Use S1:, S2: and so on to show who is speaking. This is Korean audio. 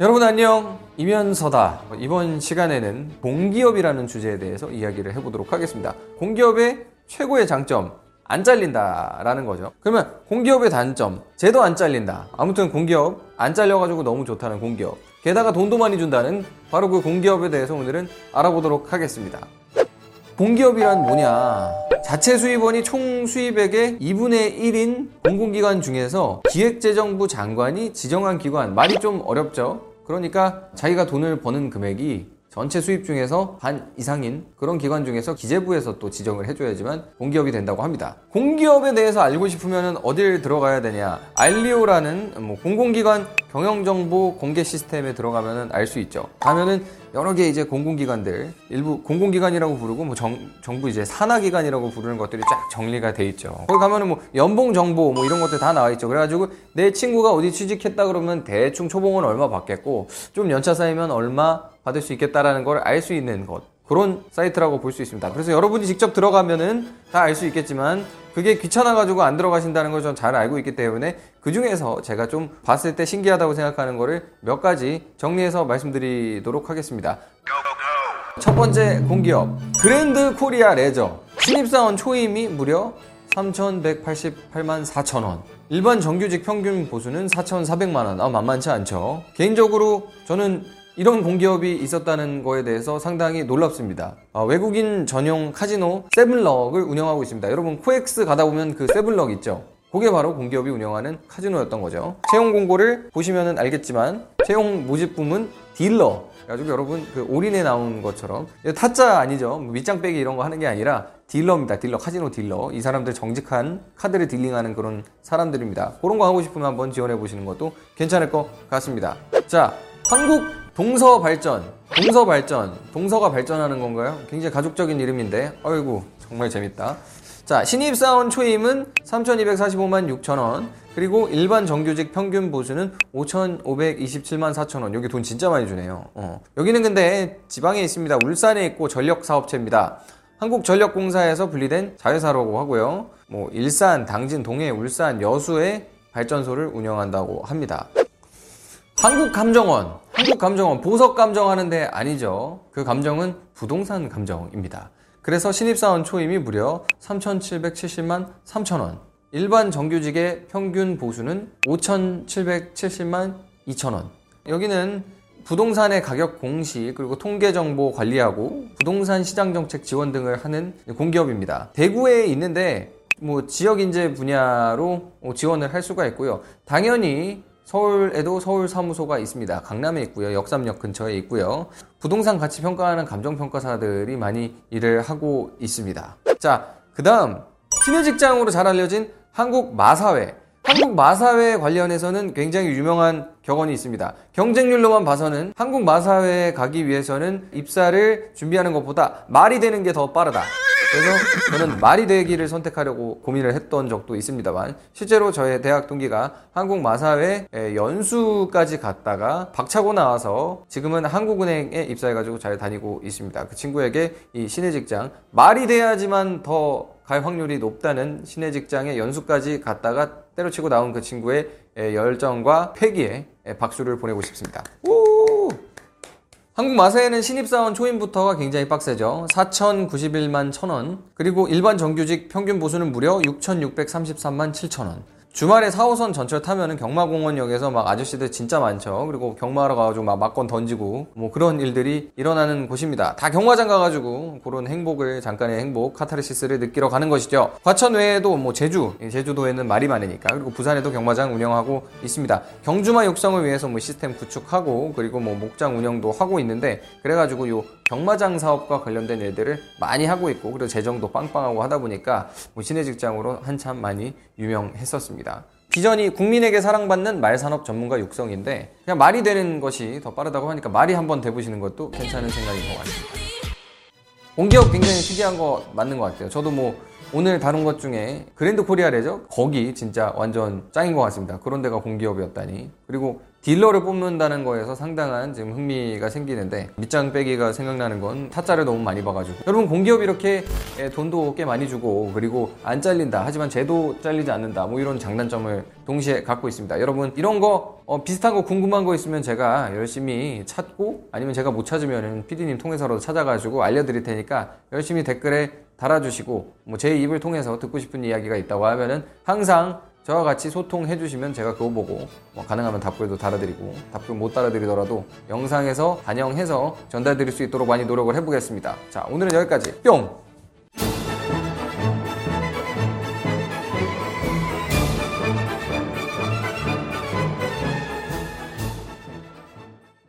S1: 여러분 안녕. 이면서다. 이번 시간에는 공기업이라는 주제에 대해서 이야기를 해보도록 하겠습니다. 공기업의 최고의 장점 안 잘린다라는 거죠. 그러면 공기업의 단점 쟤도 안 잘린다. 아무튼 공기업 안 잘려가지고 너무 좋다는 공기업. 게다가 돈도 많이 준다는 바로 그 공기업에 대해서 오늘은 알아보도록 하겠습니다. 공기업이란 뭐냐? 자체 수입원이 총 수입액의 2분의 1인 공공기관 중에서 기획재정부 장관이 지정한 기관. 말이 좀 어렵죠 그러니까 자기가 돈을 버는 금액이 전체 수입 중에서 반 이상인 그런 기관 중에서 기재부에서 또 지정을 해줘야지만 공기업이 된다고 합니다. 공기업에 대해서 알고 싶으면 어딜 들어가야 되냐? 알리오라는 뭐 공공기관 경영정보 공개 시스템에 들어가면 알 수 있죠. 가면은 여러 개 이제 공공기관들 일부 공공기관이라고 부르고 뭐 정, 정부 이제 산하기관이라고 부르는 것들이 쫙 정리가 돼 있죠. 거기 가면은 뭐 연봉 정보 뭐 이런 것들 다 나와 있죠. 그래가지고 내 친구가 어디 취직했다 그러면 대충 초봉은 얼마 받겠고 좀 연차 쌓이면 얼마 받을 수 있겠다라는 걸 알 수 있는 것. 그런 사이트라고 볼 수 있습니다. 그래서 여러분이 직접 들어가면은 다 알 수 있겠지만 그게 귀찮아가지고 안 들어가신다는 걸 전 잘 알고 있기 때문에 그 중에서 제가 좀 봤을 때 신기하다고 생각하는 거를 몇 가지 정리해서 말씀드리도록 하겠습니다. 첫 번째 공기업 그랜드 코리아 레저 신입사원 초임이 무려 3,188만 4천 원. 일반 정규직 평균 보수는 4,400만 원. 아 만만치 않죠. 개인적으로 저는 이런 공기업이 있었다는 거에 대해서 상당히 놀랍습니다. 아, 외국인 전용 카지노 세븐럭을 운영하고 있습니다. 여러분 코엑스 가다 보면 그 세븐럭 있죠? 그게 바로 공기업이 운영하는 카지노였던 거죠. 채용 공고를 보시면 알겠지만 채용 모집부문 딜러 그래가지고 여러분 그 올인에 나온 것처럼 타짜 아니죠. 뭐 밑장 빼기 이런 거 하는 게 아니라 딜러입니다. 딜러 카지노 딜러 이 사람들 정직한 카드를 딜링하는 그런 사람들입니다. 그런 거 하고 싶으면 한번 지원해 보시는 것도 괜찮을 것 같습니다. 자 한국 동서 발전, 동서 발전, 동서가 발전하는 건가요? 굉장히 가족적인 이름인데, 아이고 정말 재밌다. 자 신입사원 초임은 3,245만 6천 원, 그리고 일반 정규직 평균 보수는 5,527만 4천 원. 여기 돈 진짜 많이 주네요. 어. 여기는 근데 지방에 있습니다. 울산에 있고 전력 사업체입니다. 한국전력공사에서 분리된 자회사라고 하고요. 뭐 일산, 당진, 동해, 울산, 여수에 발전소를 운영한다고 합니다. 한국감정원, 한국 감정원, 보석 감정하는데 아니죠. 그 감정은 부동산 감정입니다. 그래서 신입사원 초임이 무려 3,770만 3천원. 일반 정규직의 평균 보수는 5,770만 2천원. 여기는 부동산의 가격 공시 그리고 통계 정보 관리하고 부동산 시장 정책 지원 등을 하는 공기업입니다. 대구에 있는데 뭐 지역 인재 분야로 지원을 할 수가 있고요. 당연히 서울에도 서울 사무소가 있습니다. 강남에 있고요. 역삼역 근처에 있고요. 부동산 가치 평가하는 감정 평가사들이 많이 일을 하고 있습니다. 자, 그 다음 신의 직장으로 잘 알려진 한국 마사회. 한국 마사회 관련해서는 굉장히 유명한 격언이 있습니다. 경쟁률로만 봐서는 한국 마사회에 가기 위해서는 입사를 준비하는 것보다 말이 되는 게 더 빠르다. 그래서 저는 말이 되기를 선택하려고 고민을 했던 적도 있습니다만 실제로 저의 대학 동기가 한국 마사회 연수까지 갔다가 박차고 나와서 지금은 한국은행에 입사해가지고 잘 다니고 있습니다. 그 친구에게 이 신의 직장 말이 돼야지만 더 갈 확률이 높다는 신의 직장에 연수까지 갔다가 때려치고 나온 그 친구의 열정과 패기에 박수를 보내고 싶습니다. 우! 한국 마사에는 신입사원 초임부터가 굉장히 빡세죠. 4,091만 1,000원. 그리고 일반 정규직 평균 보수는 무려 6,633만 7,000원. 주말에 4호선 전철 타면은 경마공원역에서 막 아저씨들 진짜 많죠. 그리고 경마하러 가가지고 막 막건 던지고 뭐 그런 일들이 일어나는 곳입니다. 다 경마장 가가지고 그런 행복을 잠깐의 행복 카타르시스를 느끼러 가는 것이죠. 과천 외에도 뭐 제주 제주도에는 말이 많으니까 그리고 부산에도 경마장 운영하고 있습니다. 경주마 육성을 위해서 뭐 시스템 구축하고 그리고 뭐 목장 운영도 하고 있는데 그래가지고 요 경마장 사업과 관련된 일들을 많이 하고 있고 그리고 재정도 빵빵하고 하다 보니까 뭐 시내 직장으로 한참 많이 유명했었습니다. 비전이 국민에게 사랑받는 말산업 전문가 육성인데 그냥 말이 되는 것이 더 빠르다고 하니까 말이 한번 돼보시는 것도 괜찮은 생각인 것 같습니다. 공기업 굉장히 특이한 거 맞는 것 같아요. 저도 뭐 오늘 다룬 것 중에 그랜드 코리아래죠? 거기 진짜 완전 짱인 것 같습니다. 그런 데가 공기업이었다니. 그리고 딜러를 뽑는다는 거에서 상당한 지금 흥미가 생기는데 밑장 빼기가 생각나는 건 타짜를 너무 많이 봐가지고. 여러분 공기업 이렇게 예, 돈도 꽤 많이 주고 그리고 안 잘린다 하지만 쟤도 잘리지 않는다 뭐 이런 장단점을 동시에 갖고 있습니다. 여러분 이런 거 어, 비슷한 거 궁금한 거 있으면 제가 열심히 찾고 아니면 제가 못 찾으면 PD님 통해서라도 찾아가지고 알려드릴 테니까 열심히 댓글에 달아주시고 뭐 제 입을 통해서 듣고 싶은 이야기가 있다고 하면은 항상 저와 같이 소통해 주시면 제가 그거 보고 뭐 가능하면 답글도 달아드리고 답글 못 달아드리더라도 영상에서 반영해서 전달드릴 수 있도록 많이 노력을 해보겠습니다. 자 오늘은 여기까지 뿅!